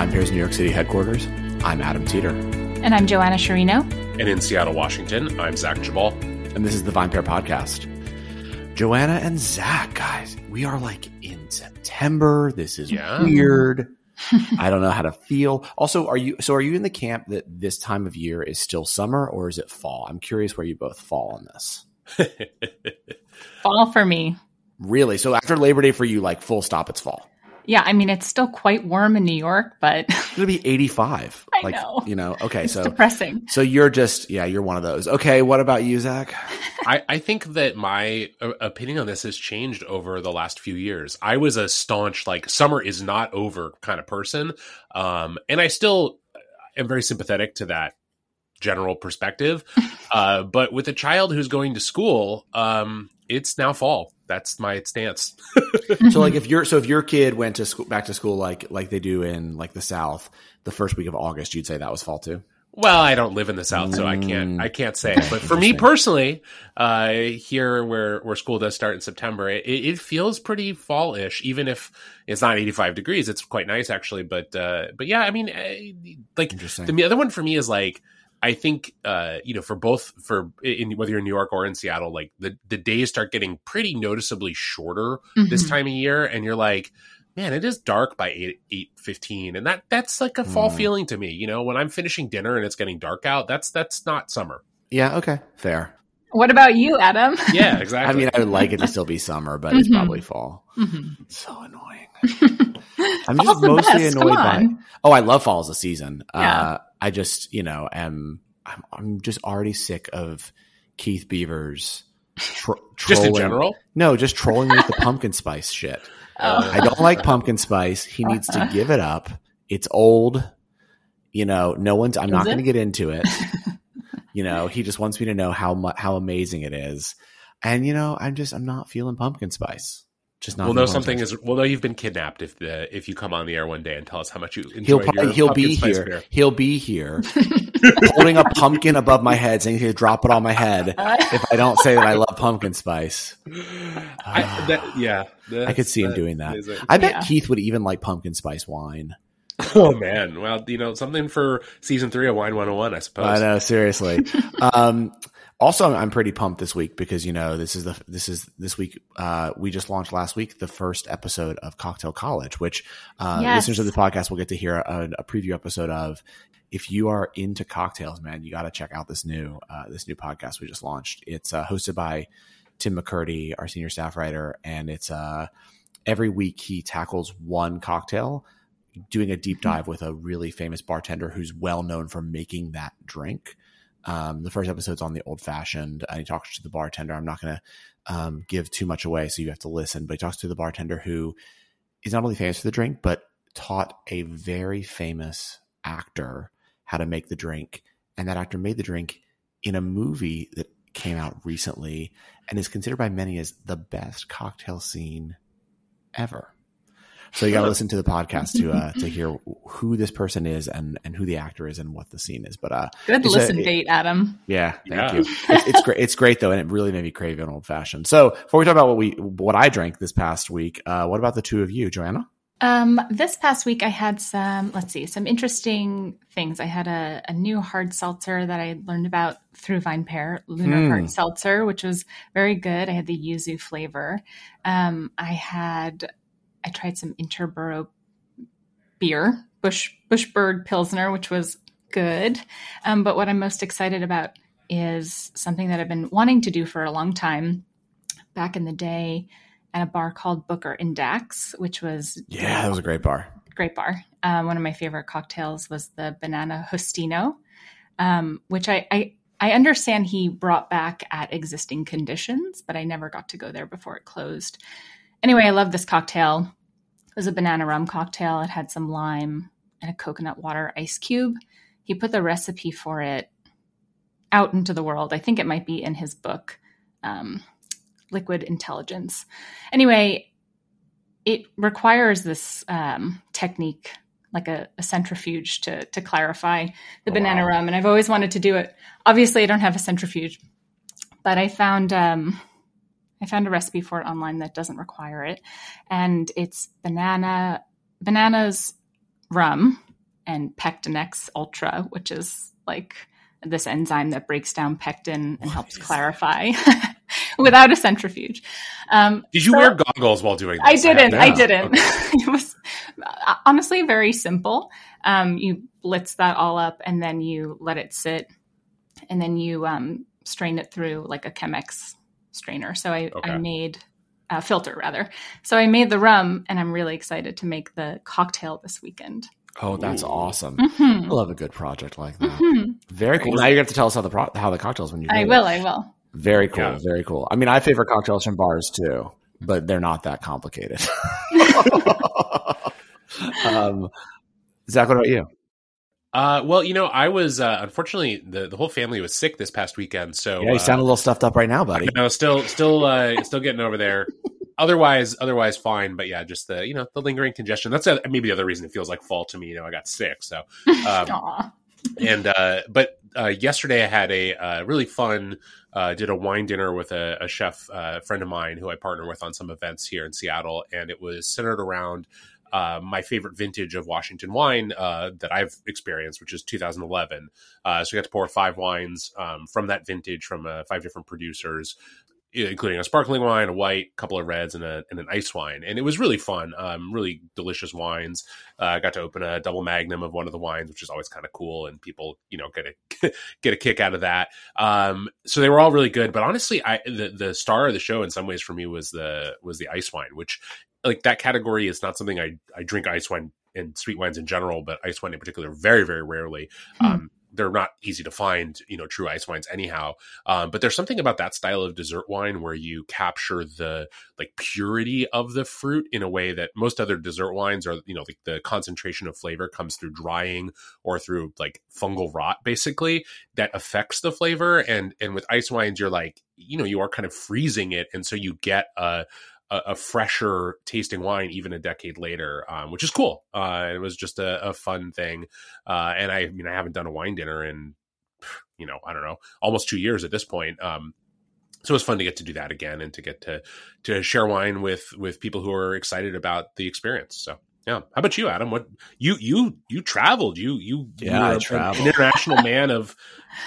VinePair's New York City headquarters, I'm Adam Teeter. And I'm Joanna Sciarrino. And in Seattle, Washington, I'm Zach Geballe. And this is the VinePair Podcast. Joanna and Zach, guys, we are like in September. This is yeah. weird. I don't know how to feel. Also, are you so are you in the camp that this time of year is still summer or is it fall? I'm curious where you both fall on this. fall for me. Really? So after Labor Day for you, like full stop, it's fall. Yeah, I mean it's still quite warm in New York, but it's gonna be 85. I like, know. You know. Okay, it's so depressing. So you're just yeah, you're one of those. Okay, what about you, Zach? I I think that my uh, opinion on this has changed over the last few years. I was a staunch like summer is not over kind of person, um, and I still am very sympathetic to that general perspective. uh, but with a child who's going to school, um, it's now fall that's my stance. so like if your so if your kid went to school back to school like like they do in like the South the first week of August, you'd say that was fall too. Well, I don't live in the South, so I can't I can't say. But for me personally, uh, here where where school does start in September, it, it feels pretty fall-ish, even if it's not 85 degrees. It's quite nice actually, but uh, but yeah, I mean, uh, like the other one for me is like I think uh, you know for both for in, whether you're in New York or in Seattle, like the the days start getting pretty noticeably shorter mm-hmm. this time of year, and you're like, man, it is dark by eight eight fifteen, and that that's like a fall mm. feeling to me. You know, when I'm finishing dinner and it's getting dark out, that's that's not summer. Yeah. Okay. Fair. What about you, Adam? Yeah, exactly. I mean, I would like it to still be summer, but mm-hmm. it's probably fall. Mm-hmm. So annoying. I'm just mostly annoyed by. Oh, I love fall as a season. Yeah. Uh, I just, you know, am I'm, I'm just already sick of Keith Beavers. Tro- just in general? No, just trolling with the pumpkin spice shit. Oh. I don't like pumpkin spice. He needs to give it up. It's old. You know, no one's. I'm is not going to get into it. you know, he just wants me to know how much how amazing it is, and you know, I'm just I'm not feeling pumpkin spice just not. We'll know something is. We'll know you've been kidnapped if the if you come on the air one day and tell us how much you enjoy. He'll probably, he'll be here. Beer. He'll be here, holding a pumpkin above my head, saying he'll drop it on my head if I don't say that I love pumpkin spice. I, that, yeah, I could see him doing that. I bet yeah. Keith would even like pumpkin spice wine. Oh man, well, you know, something for season three of Wine 101, I suppose. I know, seriously. um, also i'm pretty pumped this week because you know this is the this is this week uh, we just launched last week the first episode of cocktail college which uh, yes. listeners of the podcast will get to hear a, a, preview episode of if you are into cocktails man you got to check out this new uh, this new podcast we just launched it's uh, hosted by tim mckirdy our senior staff writer and it's uh, every week he tackles one cocktail doing a deep hmm. dive with a really famous bartender who's well known for making that drink um, the first episode's on the old fashioned. And he talks to the bartender. I'm not going to um, give too much away, so you have to listen. But he talks to the bartender who is not only famous for the drink, but taught a very famous actor how to make the drink. And that actor made the drink in a movie that came out recently and is considered by many as the best cocktail scene ever. So you got to listen to the podcast to uh, to hear who this person is and and who the actor is and what the scene is. But uh, good listen a, date, Adam. Yeah, thank yeah. you. It's, it's, great. It's great though, and it really made me crave an old fashioned. So before we talk about what we what I drank this past week, uh, what about the two of you, Joanna? Um, this past week I had some, let's see, some interesting things. I had a, a new hard seltzer that I learned about through VinePair, Lunar mm. Hard Seltzer, which was very good. I had the yuzu flavor. Um, I had I tried some Interboro beer, Bush Bushbird Pilsner, which was good. Um, but what I'm most excited about is something that I've been wanting to do for a long time. Back in the day, at a bar called Booker and Dax, which was yeah, that was a great bar. Great bar. Um, one of my favorite cocktails was the banana Justino, um, which I, I I understand he brought back at existing conditions, but I never got to go there before it closed. Anyway, I love this cocktail. It was a banana rum cocktail. It had some lime and a coconut water ice cube. He put the recipe for it out into the world. I think it might be in his book, um, Liquid Intelligence. Anyway, it requires this um, technique, like a, a, centrifuge, to to clarify the oh, banana wow. rum. And I've always wanted to do it. Obviously, I don't have a centrifuge, but I found um, I found a recipe for it online that doesn't require it. And it's banana, bananas, rum and Pectinex Ultra, which is like this enzyme that breaks down pectin and what helps clarify without a centrifuge. Um, Did you so wear goggles while doing this? I didn't. I, I didn't. Okay. it was uh, honestly very simple. Um, you blitz that all up and then you let it sit and then you um, strain it through like a Chemex strainer. So I, okay. I made a filter rather. So I made the rum and I'm really excited to make the cocktail this weekend. Oh, that's Ooh. awesome! Mm-hmm. I love a good project like that. Mm-hmm. Very cool. Now you have to tell us how the pro- how the cocktails when you. I will. It. I will. Very cool. Yeah. Very cool. I mean, I favor cocktails from bars too, but they're not that complicated. um, Zach, what about you? Uh, well, you know, I was uh, unfortunately the, the whole family was sick this past weekend, so yeah, you sound uh, a little stuffed up right now, buddy. No, still, still, uh, still getting over there. otherwise, otherwise fine, but yeah, just the you know the lingering congestion. That's a, maybe the other reason it feels like fall to me. You know, I got sick, so. Um, and uh, but uh, yesterday I had a uh, really fun. Uh, did a wine dinner with a, a chef uh, friend of mine who I partner with on some events here in Seattle, and it was centered around uh, my favorite vintage of Washington wine uh, that I've experienced, which is 2011. Uh, so we got to pour five wines um, from that vintage from uh, five different producers including a sparkling wine, a white, a couple of reds, and, a, and an ice wine. And it was really fun. Um, really delicious wines. Uh, I got to open a double magnum of one of the wines, which is always kind of cool, and people, you know, get a get a kick out of that. Um, so they were all really good. But honestly, I the the star of the show in some ways for me was the was the ice wine, which like that category is not something I I drink ice wine and sweet wines in general, but ice wine in particular, very very rarely. Hmm. Um, they're not easy to find, you know, true ice wines anyhow. Um, but there's something about that style of dessert wine where you capture the like purity of the fruit in a way that most other dessert wines are, you know, like the concentration of flavor comes through drying or through like fungal rot, basically, that affects the flavor. And and with ice wines, you're like, you know, you are kind of freezing it, and so you get a a, a, fresher tasting wine even a decade later, um, which is cool. Uh, it was just a, a fun thing. Uh, and I, I, mean, I haven't done a wine dinner in, you know, I don't know, almost two years at this point. Um, so it was fun to get to do that again and to get to to share wine with with people who are excited about the experience. So yeah. How about you, Adam? What you you you traveled? You you yeah, you an international man of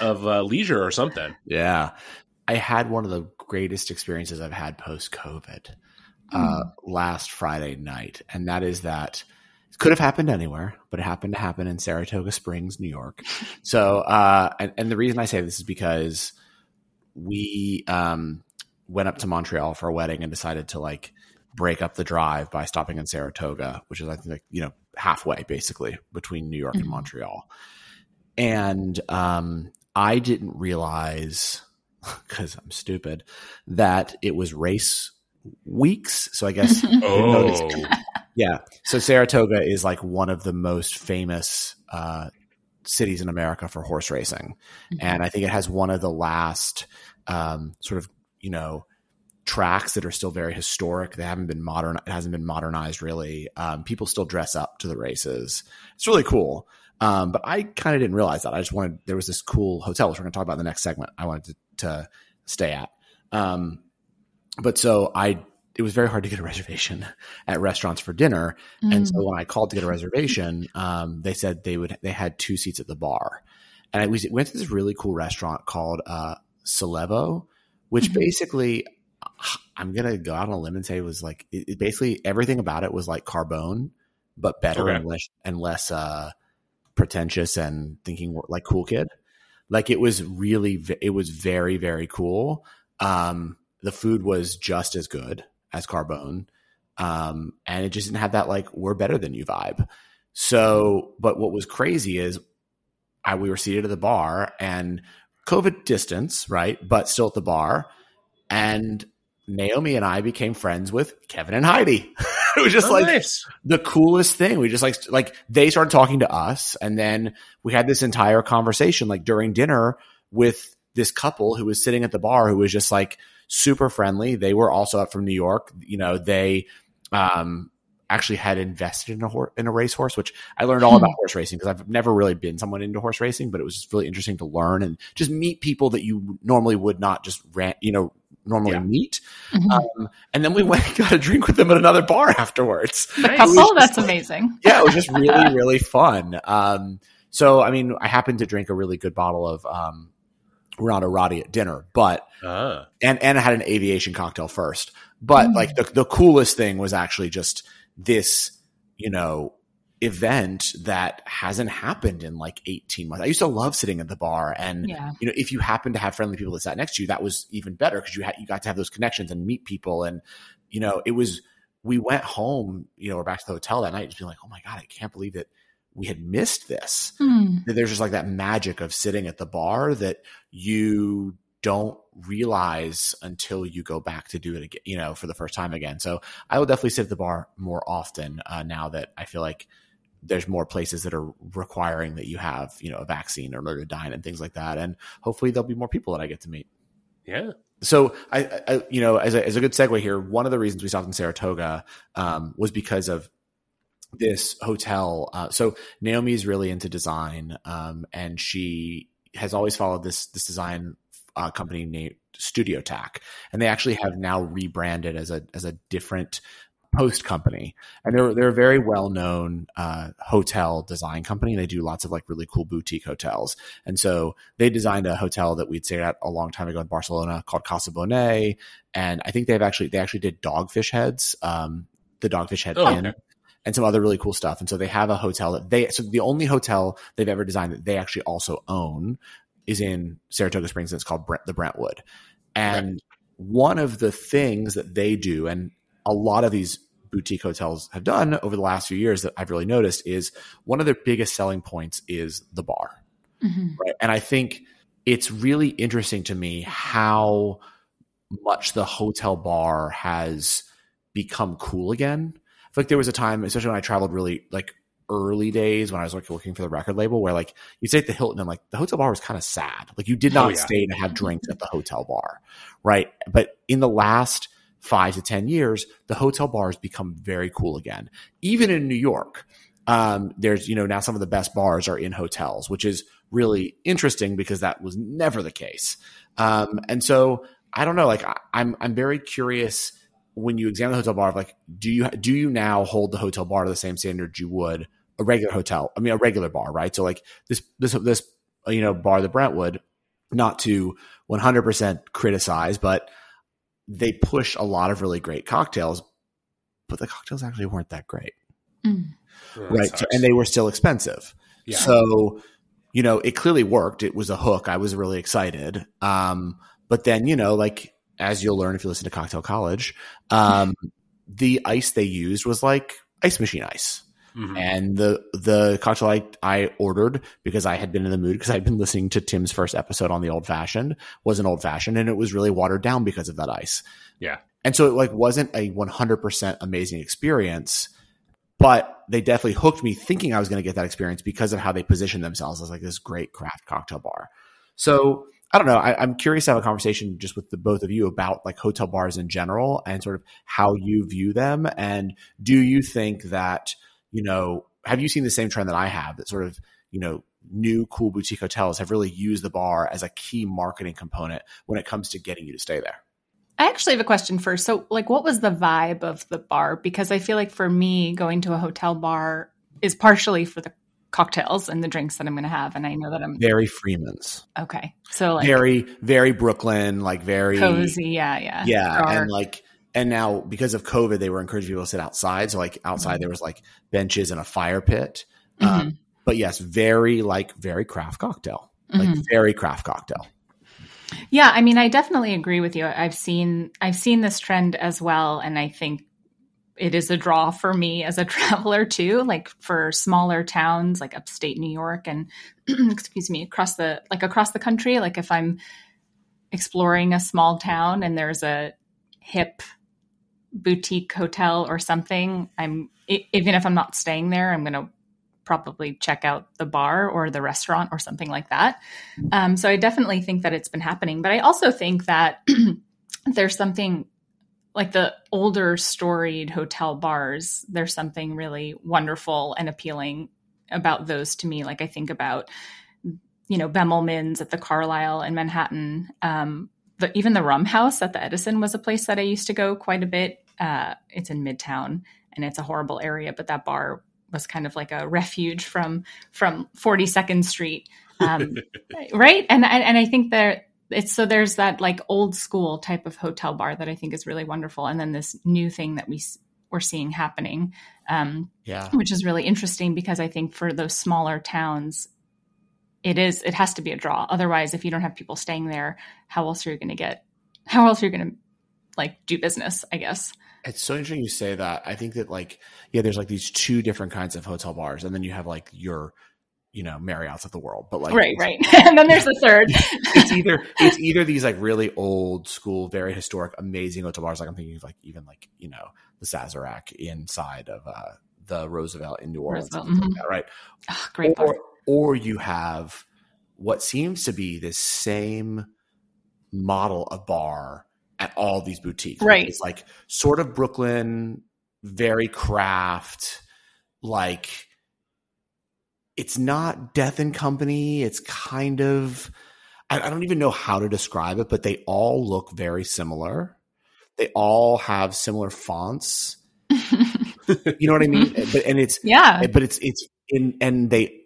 of uh, leisure or something. Yeah, I had one of the greatest experiences I've had post COVID uh, hmm. last Friday night, and that is that it could have happened anywhere, but it happened to happen in Saratoga Springs, New York. So, uh, and, and, the reason I say this is because we um, went up to Montreal for a wedding and decided to like break up the drive by stopping in Saratoga, which is I think like, you know halfway basically between New York mm-hmm. and Montreal. And um, I didn't realize because I'm stupid that it was race weeks. So I guess. oh. Yeah. So Saratoga is like one of the most famous uh, cities in America for horse racing. Mm-hmm. And I think it has one of the last um, sort of, you know, tracks that are still very historic. They haven't been modern. It hasn't been modernized really. Um, people still dress up to the races. It's really cool. Um, but I kind of didn't realize that. I just wanted, there was this cool hotel, which we're going to talk about in the next segment. I wanted to, to stay at. Um, but so I it was very hard to get a reservation at restaurants for dinner. Mm. And so mm. when I called to get a reservation, um, they said they would they had two seats at the bar. And I we went to this really cool restaurant called uh Solevo, which mm-hmm. basically I'm gonna go out on a limb and say it was like it, it basically everything about it was like Carbone, but better okay. and less and less uh, pretentious and thinking like cool kid. Like it was really it was very very cool. Um, the food was just as good as Carbone. Um, and it just didn't have that like we're better than you vibe. So, but what was crazy is I we were seated at the bar and COVID distance, right? But still at the bar. And Naomi and I became friends with Kevin and Heidi. it was just oh, like nice. the coolest thing. We just like like they started talking to us, and then we had this entire conversation like during dinner with this couple who was sitting at the bar who was just like super friendly. They were also up from New York. You know, they um, actually had invested in a hor- in a racehorse, which I learned all about hmm. horse racing because I've never really been someone into horse racing, but it was just really interesting to learn and just meet people that you normally would not just ran, you know, normally yeah. meet. Mm-hmm. Um, and then we went and got a drink with them at another bar afterwards. The couple, that's amazing. Yeah, it was just really, really fun. Um, so, I mean, I happened to drink a really good bottle of um, Renato Ratti at dinner, but uh. and and I had an aviation cocktail first. But mm. like the the coolest thing was actually just this, you know, event that hasn't happened in like 18 months. I used to love sitting at the bar and yeah. you know if you happen to have friendly people that sat next to you that was even better because you had you got to have those connections and meet people and you know it was we went home, you know, we're back to the hotel that night just being like, "Oh my god, I can't believe that we had missed this." Hmm. There's just like that magic of sitting at the bar that you don't realize until you go back to do it again, you know, for the first time again. So I will definitely sit at the bar more often uh, now that I feel like there's more places that are requiring that you have, you know, a vaccine or dine and things like that. And hopefully there'll be more people that I get to meet. Yeah. So I, I you know, as a, as a good segue here, one of the reasons we stopped in Saratoga um, was because of this hotel. Uh, so Naomi is really into design, um, and she has always followed this this design uh, company named Studio Tack, and they actually have now rebranded as a as a different Post Company, and they're they're a very well known uh, hotel design company. They do lots of like really cool boutique hotels, and so they designed a hotel that we'd stayed at a long time ago in Barcelona called Casa Bonay, and I think they've actually they actually did Dogfish Heads, um, the Dogfish Head oh, Inn. Okay. And some other really cool stuff. And so they have a hotel that they, so the only hotel they've ever designed that they actually also own is in Saratoga Springs. And it's called Brent, the Brentwood. And right. one of the things that they do, and a lot of these boutique hotels have done over the last few years that I've really noticed is one of their biggest selling points is the bar. Mm-hmm. Right. And I think it's really interesting to me how much the hotel bar has become cool again. Like there was a time, especially when I traveled really like early days when I was like working for the record label where like you'd stay at the Hilton and like the hotel bar was kind of sad. Like you did oh, not oh, yeah. stay to have drinks at the hotel bar. Right. But in the last five to 10 years, the hotel bars become very cool again. Even in New York, um, there's, you know, now some of the best bars are in hotels, which is really interesting because that was never the case. Um, and so I don't know, like I, I'm, I'm very curious when you examine the hotel bar, like, do you, do you now hold the hotel bar to the same standard you would a regular hotel? I mean, a regular bar, right? So like this, this, this, you know, bar, the Brentwood, not to 100% criticize, but they push a lot of really great cocktails, but the cocktails actually weren't that great. Mm. right. So, and they were still expensive. Yeah. So, you know, it clearly worked. It was a hook. I was really excited. Um, but then, you know, like as you'll learn if you listen to Cocktail College, um, the ice they used was like ice machine ice. Mm-hmm. And the the cocktail I, I ordered because I had been in the mood because I'd been listening to Tim's first episode on the old fashioned was an old fashioned and it was really watered down because of that ice. Yeah. And so it like wasn't a 100% amazing experience, but they definitely hooked me thinking I was going to get that experience because of how they positioned themselves as like this great craft cocktail bar. So I don't know. I, am curious to have a conversation just with the both of you about like hotel bars in general and sort of how you view them. And do you think that you know, have you seen the same trend that I have that sort of, you know, new cool boutique hotels have really used the bar as a key marketing component when it comes to getting you to stay there? I actually have a question first. So, like, what was the vibe of the bar? Because I feel like for me, going to a hotel bar is partially for the cocktails and the drinks that I'm going to have, and I know that I'm very Freeman's. Okay, so like very, very Brooklyn, like very cozy. Yeah, yeah, yeah, and like and now because of COVID, they were encouraging people to sit outside. So like outside, mm-hmm. there was like benches and a fire pit. Um, mm-hmm. Um, but yes, very like very craft cocktail, like mm-hmm. very craft cocktail. Yeah, I mean, I definitely agree with you. I've seen I've seen this trend as well, and I think it is a draw for me as a traveler too. Like for smaller towns, like upstate New York, and excuse me, across the like across the country. Like if I'm exploring a small town and there's a hip boutique hotel or something, I'm even if I'm not staying there, I'm going to probably check out the bar or the restaurant or something like that. Um, so I definitely think that it's been happening, but I also think that there's something like the older storied hotel bars. There's something really wonderful and appealing about those to me. Like I think about you know Bemelmans at the Carlyle in Manhattan. Um, the, even the Rum House at the Edison was a place that I used to go quite a bit. Uh, it's in Midtown, and it's a horrible area, but that bar was kind of like a refuge from from 42nd Street, um, right? And and I think there it's so there's that like old school type of hotel bar that I think is really wonderful, and then this new thing that we we're seeing happening, um, yeah, which is really interesting because I think for those smaller towns, it is it has to be a draw. Otherwise, if you don't have people staying there, how else are you going to get? How else are you going to like do business? I guess. It's so interesting you say that. I think that like yeah, there's like these two different kinds of hotel bars, and then you have like your you know Marriott's of the world, but like right, right, and then there's the third. it's either it's either these like really old school, very historic, amazing hotel bars. Like I'm thinking of like even like you know the Sazerac inside of uh, the Roosevelt in New Orleans, mm-hmm. like that, right? Oh, great or, bar. or you have what seems to be this same model of bar at all these boutiques. Right. It's like sort of Brooklyn, very craft, like it's not Death and Company. It's kind of I, I don't even know how to describe it, but they all look very similar. They all have similar fonts. you know what I mean? Mm-hmm. But and it's yeah, but it's it's in and they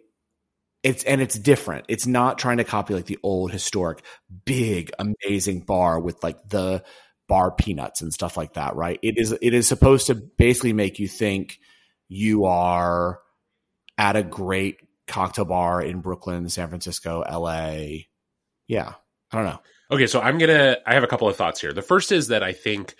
it's and it's different. It's not trying to copy like the old historic big amazing bar with like the bar peanuts and stuff like that, right? It is it is supposed to basically make you think you are at a great cocktail bar in Brooklyn, San Francisco, LA. Yeah, I don't know. Okay, so I'm gonna. I have a couple of thoughts here. The first is that I think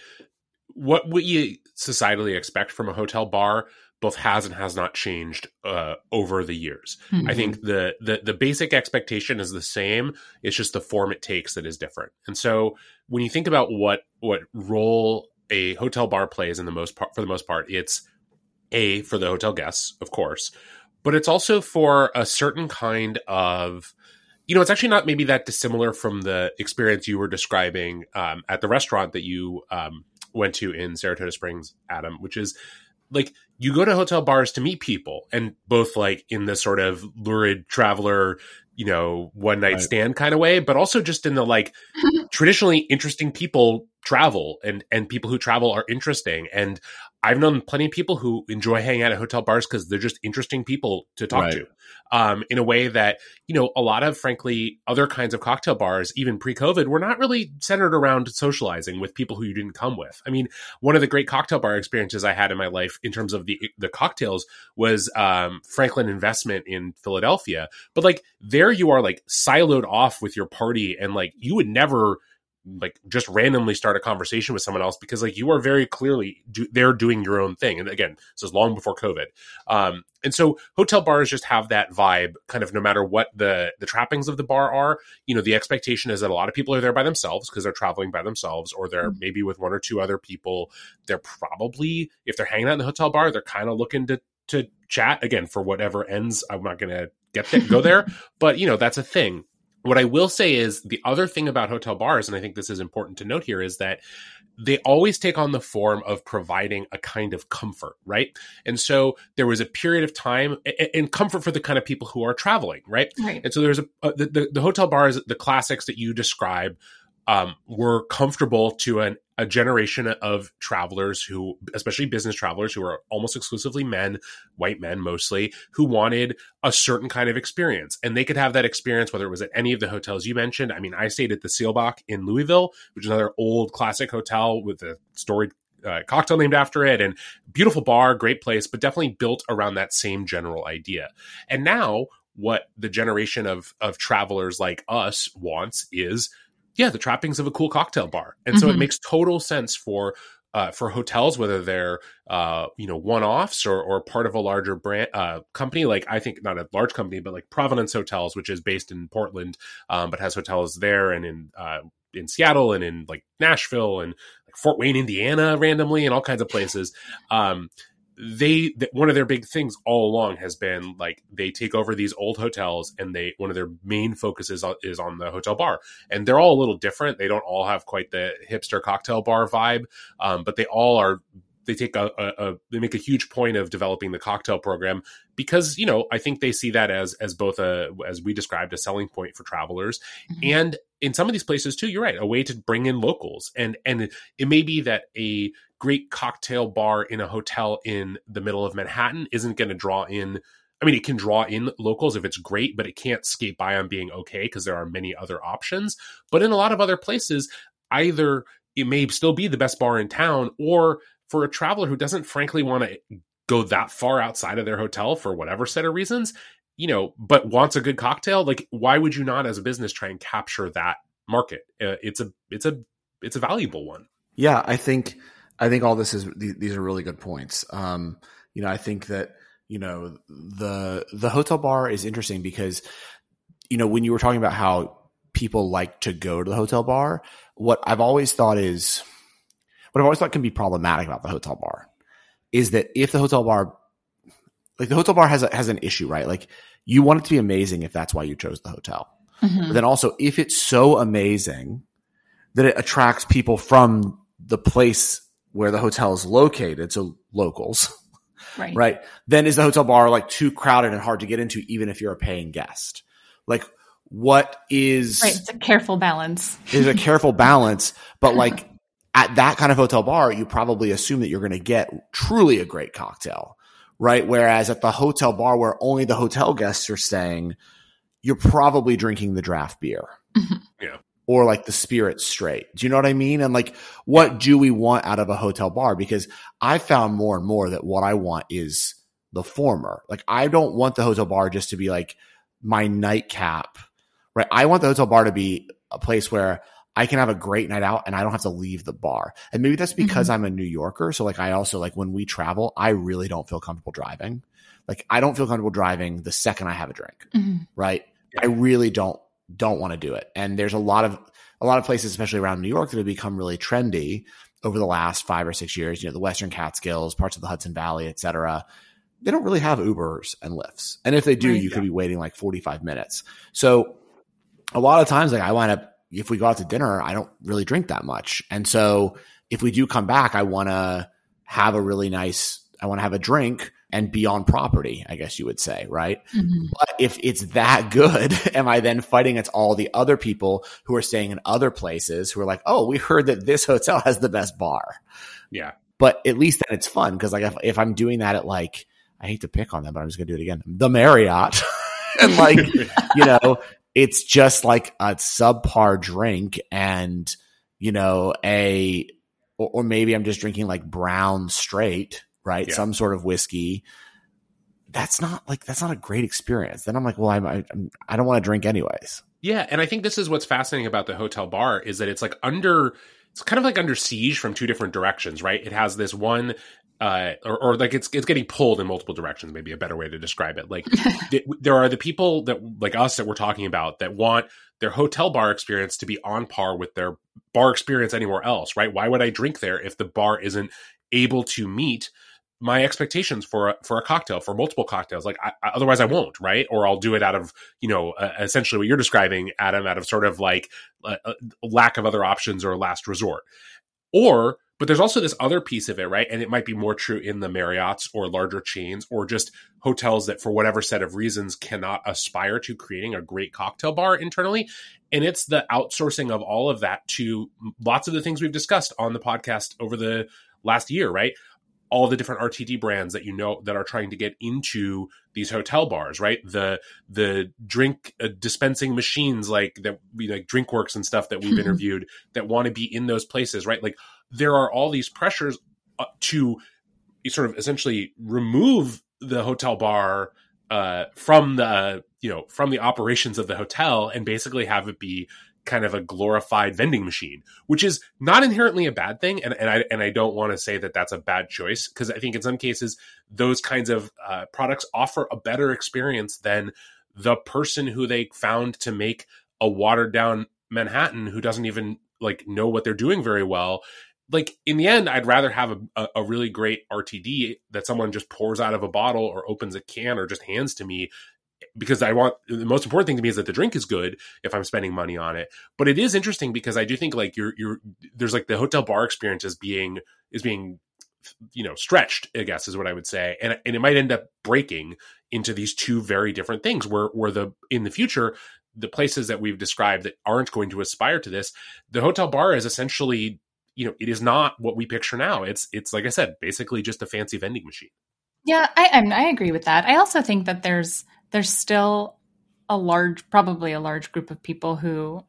what what you societally expect from a hotel bar both has and has not changed uh, over the years. Mm-hmm. I think the, the the basic expectation is the same. It's just the form it takes that is different. And so when you think about what what role a hotel bar plays in the most part for the most part, it's a for the hotel guests, of course, but it's also for a certain kind of you know it's actually not maybe that dissimilar from the experience you were describing um, at the restaurant that you um, went to in saratoga springs adam which is like you go to hotel bars to meet people and both like in the sort of lurid traveler you know one night right. stand kind of way but also just in the like traditionally interesting people travel and and people who travel are interesting and I've known plenty of people who enjoy hanging out at hotel bars because they're just interesting people to talk right. to. Um, in a way that you know a lot of frankly other kinds of cocktail bars, even pre-COVID, were not really centered around socializing with people who you didn't come with. I mean, one of the great cocktail bar experiences I had in my life in terms of the the cocktails was um, Franklin Investment in Philadelphia. But like there, you are like siloed off with your party, and like you would never like just randomly start a conversation with someone else because like you are very clearly do, they're doing your own thing. And again this is long before covid. Um, and so hotel bars just have that vibe kind of no matter what the the trappings of the bar are you know the expectation is that a lot of people are there by themselves because they're traveling by themselves or they're mm-hmm. maybe with one or two other people. They're probably if they're hanging out in the hotel bar they're kind of looking to to chat. Again for whatever ends i'm not gonna get there, go there. But you know that's a thing what I will say is the other thing about hotel bars, and I think this is important to note here, is that they always take on the form of providing a kind of comfort, right? And so there was a period of time and comfort for the kind of people who are traveling, right? right. And so there's a, a the, the hotel bars, the classics that you describe um, were comfortable to an, a generation of travelers who, especially business travelers, who are almost exclusively men, white men mostly, who wanted a certain kind of experience. And they could have that experience whether it was at any of the hotels you mentioned. I mean, I stayed at the Seelbach in Louisville, which is another old classic hotel with a storied uh, cocktail named after it and beautiful bar, great place, but definitely built around that same general idea. And now, what the generation of of travelers like us wants is yeah, the trappings of a cool cocktail bar. And mm-hmm. so it mm-hmm. makes total sense for uh, for hotels, whether they're uh, you know one offs or, or part of a larger brand uh, company, like I think not a large company, but like Provenance Hotels, which is based in Portland, um, but has hotels there and in uh, in Seattle and in like Nashville and like Fort Wayne, Indiana, randomly, and all kinds of places. Um, they one of their big things all along has been like they take over these old hotels and they one of their main focuses is, is on the hotel bar. And they're all a little different. They don't all have quite the hipster cocktail bar vibe um, but they all are they take a, a, a, they make a huge point of developing the cocktail program because you know I think they see that as as both a as we described a selling point for travelers. Mm-hmm. and in some of these places too you're right a way to bring in locals. And and it may be that a great cocktail bar in a hotel in the middle of Manhattan isn't going to draw in I mean, it can draw in locals if it's great, but it can't skate by on being okay because there are many other options. But in a lot of other places, either it may still be the best bar in town, or for a traveler who doesn't frankly want to go that far outside of their hotel for whatever set of reasons, you know, but wants a good cocktail, like why would you not as a business try and capture that market? Uh, it's a it's a it's a valuable one. Yeah, I think I think all this is these are really good points. Um, you know, I think that you know the the hotel bar is interesting because you know when you were talking about how people like to go to the hotel bar, what I've always thought is what I've always thought can be problematic about the hotel bar is that if the hotel bar like the hotel bar has a, has an issue, right? Like you want it to be amazing if that's why you chose the hotel. Mm-hmm. But then also if it's so amazing that it attracts people from the place where the hotel is located, so locals, right. right? Then is the hotel bar like too crowded and hard to get into, even if you're a paying guest? Like, what is right? It's a careful balance. is a careful balance, but like at that kind of hotel bar, you probably assume that you're going to get truly a great cocktail, right? Whereas at the hotel bar where only the hotel guests are staying, you're probably drinking the draft beer. Mm-hmm. Yeah or like the spirit straight. Do you know what I mean? And like, what do we want out of a hotel bar? Because I found more and more that what I want is the former. Like, I don't want the hotel bar just to be like my nightcap, right? I want the hotel bar to be a place where I can have a great night out and I don't have to leave the bar. And maybe that's because mm-hmm. I'm a New Yorker. So like, I also like when we travel, I really don't feel comfortable driving. Like, I don't feel comfortable driving the second I have a drink, mm-hmm. right? I really don't don't want to do it. And there's a lot of a lot of places, especially around New York, that have become really trendy over the last five or six years. You know, the Western Catskills, parts of the Hudson Valley, et cetera. They don't really have Ubers and Lyfts, and if they do, you yeah. could be waiting like 45 minutes. So a lot of times, like I wind up if we go out to dinner, I don't really drink that much, and so if we do come back, I want to have a really nice. I want to have a drink and be on property, I guess you would say, right? Mm-hmm. But if it's that good, am I then fighting against all the other people who are staying in other places who are like, oh, we heard that this hotel has the best bar. Yeah. But at least then it's fun because like if, if I'm doing that at like, I hate to pick on them, but I'm just gonna do it again. The Marriott. and like, you know, it's just like a subpar drink and, you know, a, or, or maybe I'm just drinking like brown straight right? Yeah. Some sort of whiskey. That's not like that's not a great experience. Then I'm like, well, I'm, I, I don't want to drink anyways. Yeah, and I think this is what's fascinating about the hotel bar is that it's like under it's kind of like under siege from two different directions, right? It has this one uh, or, or, like it's it's getting pulled in multiple directions. Maybe a better way to describe it. Like th- there are the people that like us that we're talking about that want their hotel bar experience to be on par with their bar experience anywhere else, right? Why would I drink there if the bar isn't able to meet my expectations for a, for a cocktail for multiple cocktails. Like I, otherwise i won't right? Or i'll do it out of you know uh, essentially what you're describing adam out of sort of like a, a lack of other options or last resort. Or but there's also this other piece of it right? And it might be more true in the marriotts or larger chains or just hotels that for whatever set of reasons cannot aspire to creating a great cocktail bar internally. And it's the outsourcing of all of that to lots of the things we've discussed on the podcast over the last year right all the different RTD brands that you know that are trying to get into these hotel bars, right? The the drink uh, dispensing machines like that, we like DrinkWorks and stuff that we've interviewed that want to be in those places, right? Like there are all these pressures uh, to sort of essentially remove the hotel bar uh, from the you know from the operations of the hotel and basically have it be kind of a glorified vending machine, which is not inherently a bad thing. And, and I and I don't want to say that that's a bad choice because I think in some cases those kinds of uh, products offer a better experience than the person who they found to make a watered down Manhattan who doesn't even like know what they're doing very well. Like in the end, I'd rather have a, a, really great RTD that someone just pours out of a bottle or opens a can or just hands to me because I want the most important thing to me is that the drink is good if I'm spending money on it. But it is interesting because I do think like you're you're there's like the hotel bar experience is being is being you know stretched i guess is what i would say. And and it might end up breaking into these two very different things where where the in the future the places that we've described that aren't going to aspire to this the hotel bar is essentially you know it is not what we picture now. It's it's like i said basically just a fancy vending machine. Yeah i i, I agree with that. I also think that there's there's still a large probably a large group of people who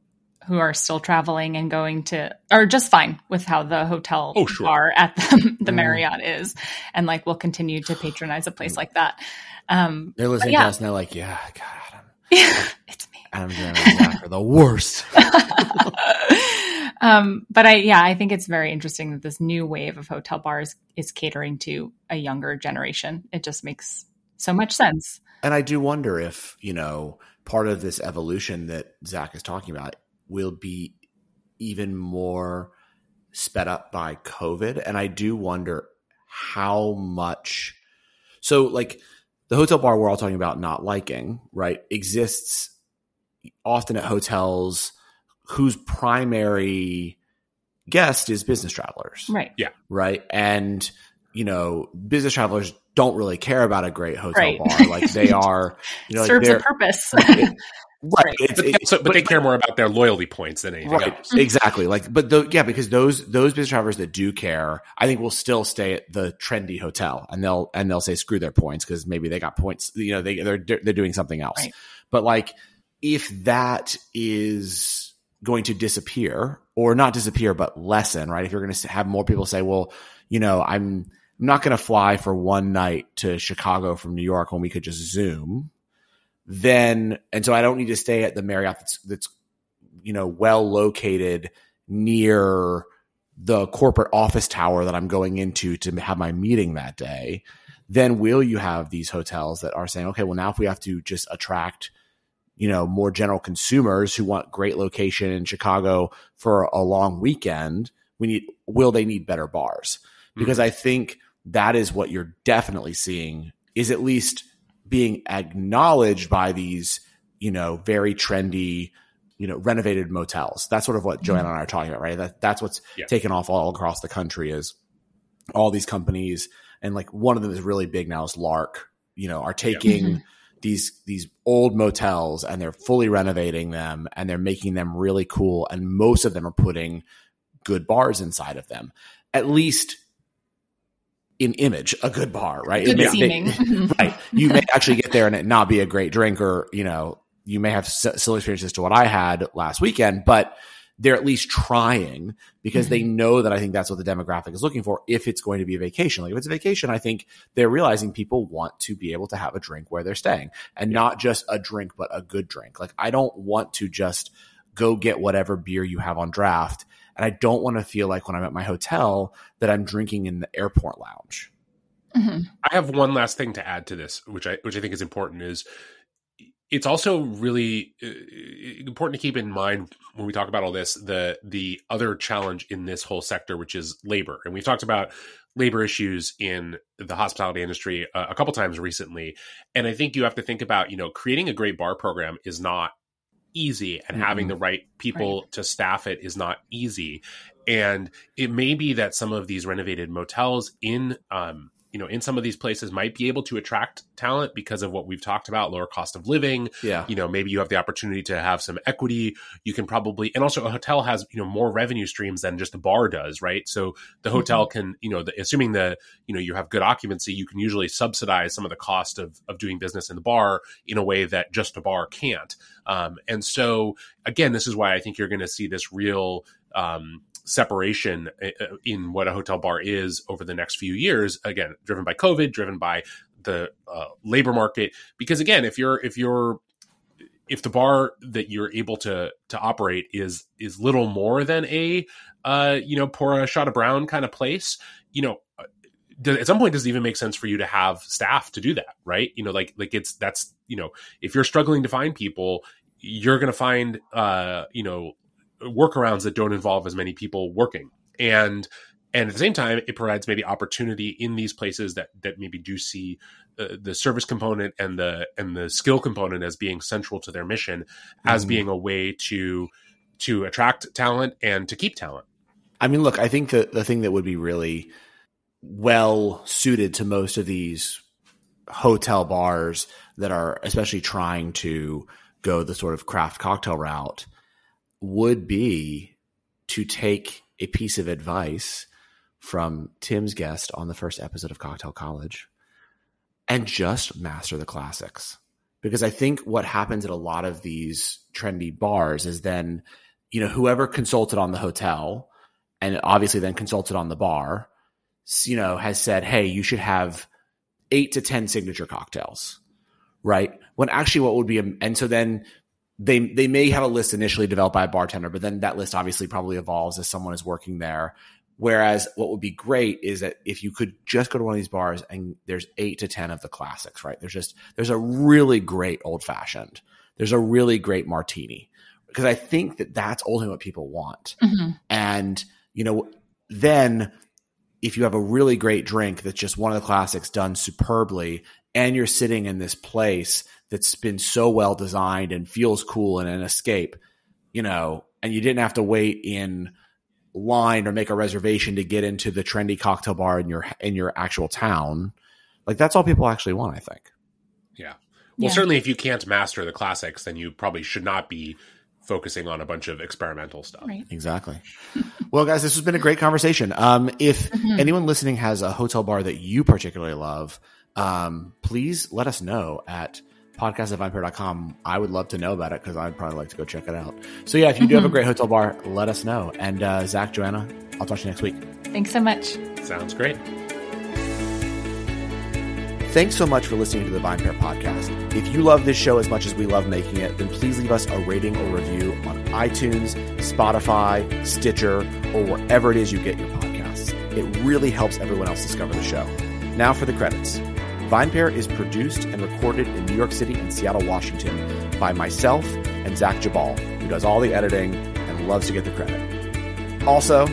who are still traveling and going to are just fine with how the hotel oh, sure. bar at the, the mm. Marriott is and like will continue to patronize a place like that. Um They're listening yeah. to us and they're like, Yeah, God, Adam. it's me. Adam and Black are the worst. um, but I yeah, I think it's very interesting that this new wave of hotel bars is catering to a younger generation. It just makes so much sense. And I do wonder if, you know, part of this evolution that Zach is talking about will be even more sped up by COVID. And I do wonder how much. So, like the hotel bar we're all talking about not liking, right, exists often at hotels whose primary guest is business travelers. Right. Yeah. Right. And, you know, business travelers don't really care about a great hotel right. bar. Like they are, you know, serves a purpose. Right. It's, but, it's, but, but, they care more about their loyalty points than anything right. else. Exactly. Like, but the, yeah, because those those business travelers that do care, I think will still stay at the trendy hotel, and they'll and they'll say screw their points because maybe they got points. You know, they they're they're doing something else. Right. But like, if that is going to disappear or not disappear, but lessen, right? If you're going to have more people say, well, you know, I'm not going to fly for one night to Chicago from New York when we could just Zoom then and so I don't need to stay at the Marriott that's that's you know well located near the corporate office tower that I'm going into to have my meeting that day. Then will you have these hotels that are saying, okay, well now if we have to just attract you know more general consumers who want great location in Chicago for a long weekend, we need will they need better bars? Because mm-hmm. I think that is what you're definitely seeing is at least being acknowledged by these, you know, very trendy, you know, renovated motels. That's sort of what Joanna and I are talking about, right? That that's what's yeah. taken off all across the country is all these companies, and like one of them is really big now is Lark. You know, are taking yeah. these these old motels and they're fully renovating them and they're making them really cool, and most of them are putting good bars inside of them. At least in image a good bar, right? Good seeming. right. You may actually get there and it not be a great drink, or you know, you may have similar experiences to what I had last weekend, but they're at least trying because mm-hmm. they know that I think that's what the demographic is looking for. If it's going to be a vacation, like if it's a vacation, I think they're realizing people want to be able to have a drink where they're staying and not just a drink, but a good drink. Like I don't want to just go get whatever beer you have on draft and I don't want to feel like when I'm at my hotel that I'm drinking in the airport lounge. Mm-hmm. I have one last thing to add to this, which I which I think is important is it's also really uh, important to keep in mind when we talk about all this the the other challenge in this whole sector which is labor and we've talked about labor issues in the hospitality industry uh, a couple times recently and i think you have to think about you know creating a great bar program is not easy and mm-hmm. having the right people right. to staff it is not easy and it may be that some of these renovated motels in um, you know in some of these places might be able to attract talent because of what we've talked about lower cost of living yeah you know maybe you have the opportunity to have some equity you can probably and also a hotel has you know more revenue streams than just a bar does right so the mm-hmm. hotel mm-hmm. can you know the, assuming the you know you have good occupancy you can usually subsidize some of the cost of of doing business in the bar in a way that just a bar can't um, and so again this is why i think you're going to see this real um, separation uh, uh, in what a hotel bar is over the next few years again driven by covid driven by the uh, labor market. Because again if you're if you're if the bar that you're able to to operate is is little more than a uh you know pour a shot of brown kind of place you know uh, at some point does it even make sense for you to have staff to do that right? You know like like it's that's you know if you're struggling to find people you're going to find uh you know workarounds that don't involve as many people working and and at the same time it provides maybe opportunity in these places that that maybe do see uh, the service component and the and the skill component as being central to their mission as mm. being a way to to attract talent and to keep talent i mean look i think that the thing that would be really well suited to most of these hotel bars that are especially trying to go the sort of craft cocktail route would be to take a piece of advice from Tim's guest on the first episode of Cocktail College and just master the classics. Because I think what happens at a lot of these trendy bars is then, you know, whoever consulted on the hotel and obviously then consulted on the bar, you know, has said, hey, you should have eight to 10 signature cocktails, right? When actually what would be, and so then they they may have a list initially developed by a bartender, but then that list obviously probably evolves as someone is working there. Whereas what would be great is that if you could just go to one of these bars and there's eight to ten of the classics, right? There's just there's a really great old fashioned. There's a really great martini because I think that that's ultimately what people want. Mm-hmm. And you know, then if you have a really great drink that's just one of the classics done superbly, and you're sitting in this place that's been so well designed and feels cool and an escape, you know, and you didn't have to wait in line or make a reservation to get into the trendy cocktail bar in your in your actual town. Like that's all people actually want, I think. Yeah. Well, yeah. certainly if you can't master the classics, then you probably should not be focusing on a bunch of experimental stuff. Right. Exactly. well, guys, this has been a great conversation. Um, if mm-hmm. anyone listening has a hotel bar that you particularly love, um, please let us know at podcast at vinepair.com. I would love to know about it because I'd probably like to go check it out. So, yeah, if you mm-hmm. do have a mm-hmm. great hotel bar, let us know. And uh, Zach, Joanna, I'll talk to you next week. Thanks so much. Sounds great. Thanks so much for listening to the VinePair podcast. If you love this show as much as we love making it, then please leave us a rating or review on iTunes, Spotify, Stitcher, or wherever it is you get your podcasts. It really helps everyone else discover the show. Now for the credits. VinePair is produced and recorded in New York City and Seattle, Washington by myself and Zach Geballe, who does all the editing and loves to get the credit. Also,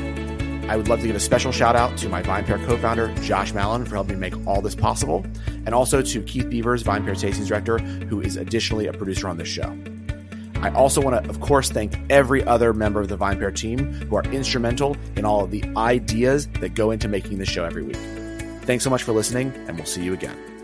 I would love to give a special shout out to my VinePair co-founder, Josh Malin, for helping me make all this possible, and also to Keith Beavers, VinePair Tastings Director, who is additionally a producer on this show. I also want to, of course, thank every other member of the VinePair team who are instrumental in all of the ideas that go into making this show every week. Thanks so much for listening, and we'll see you again.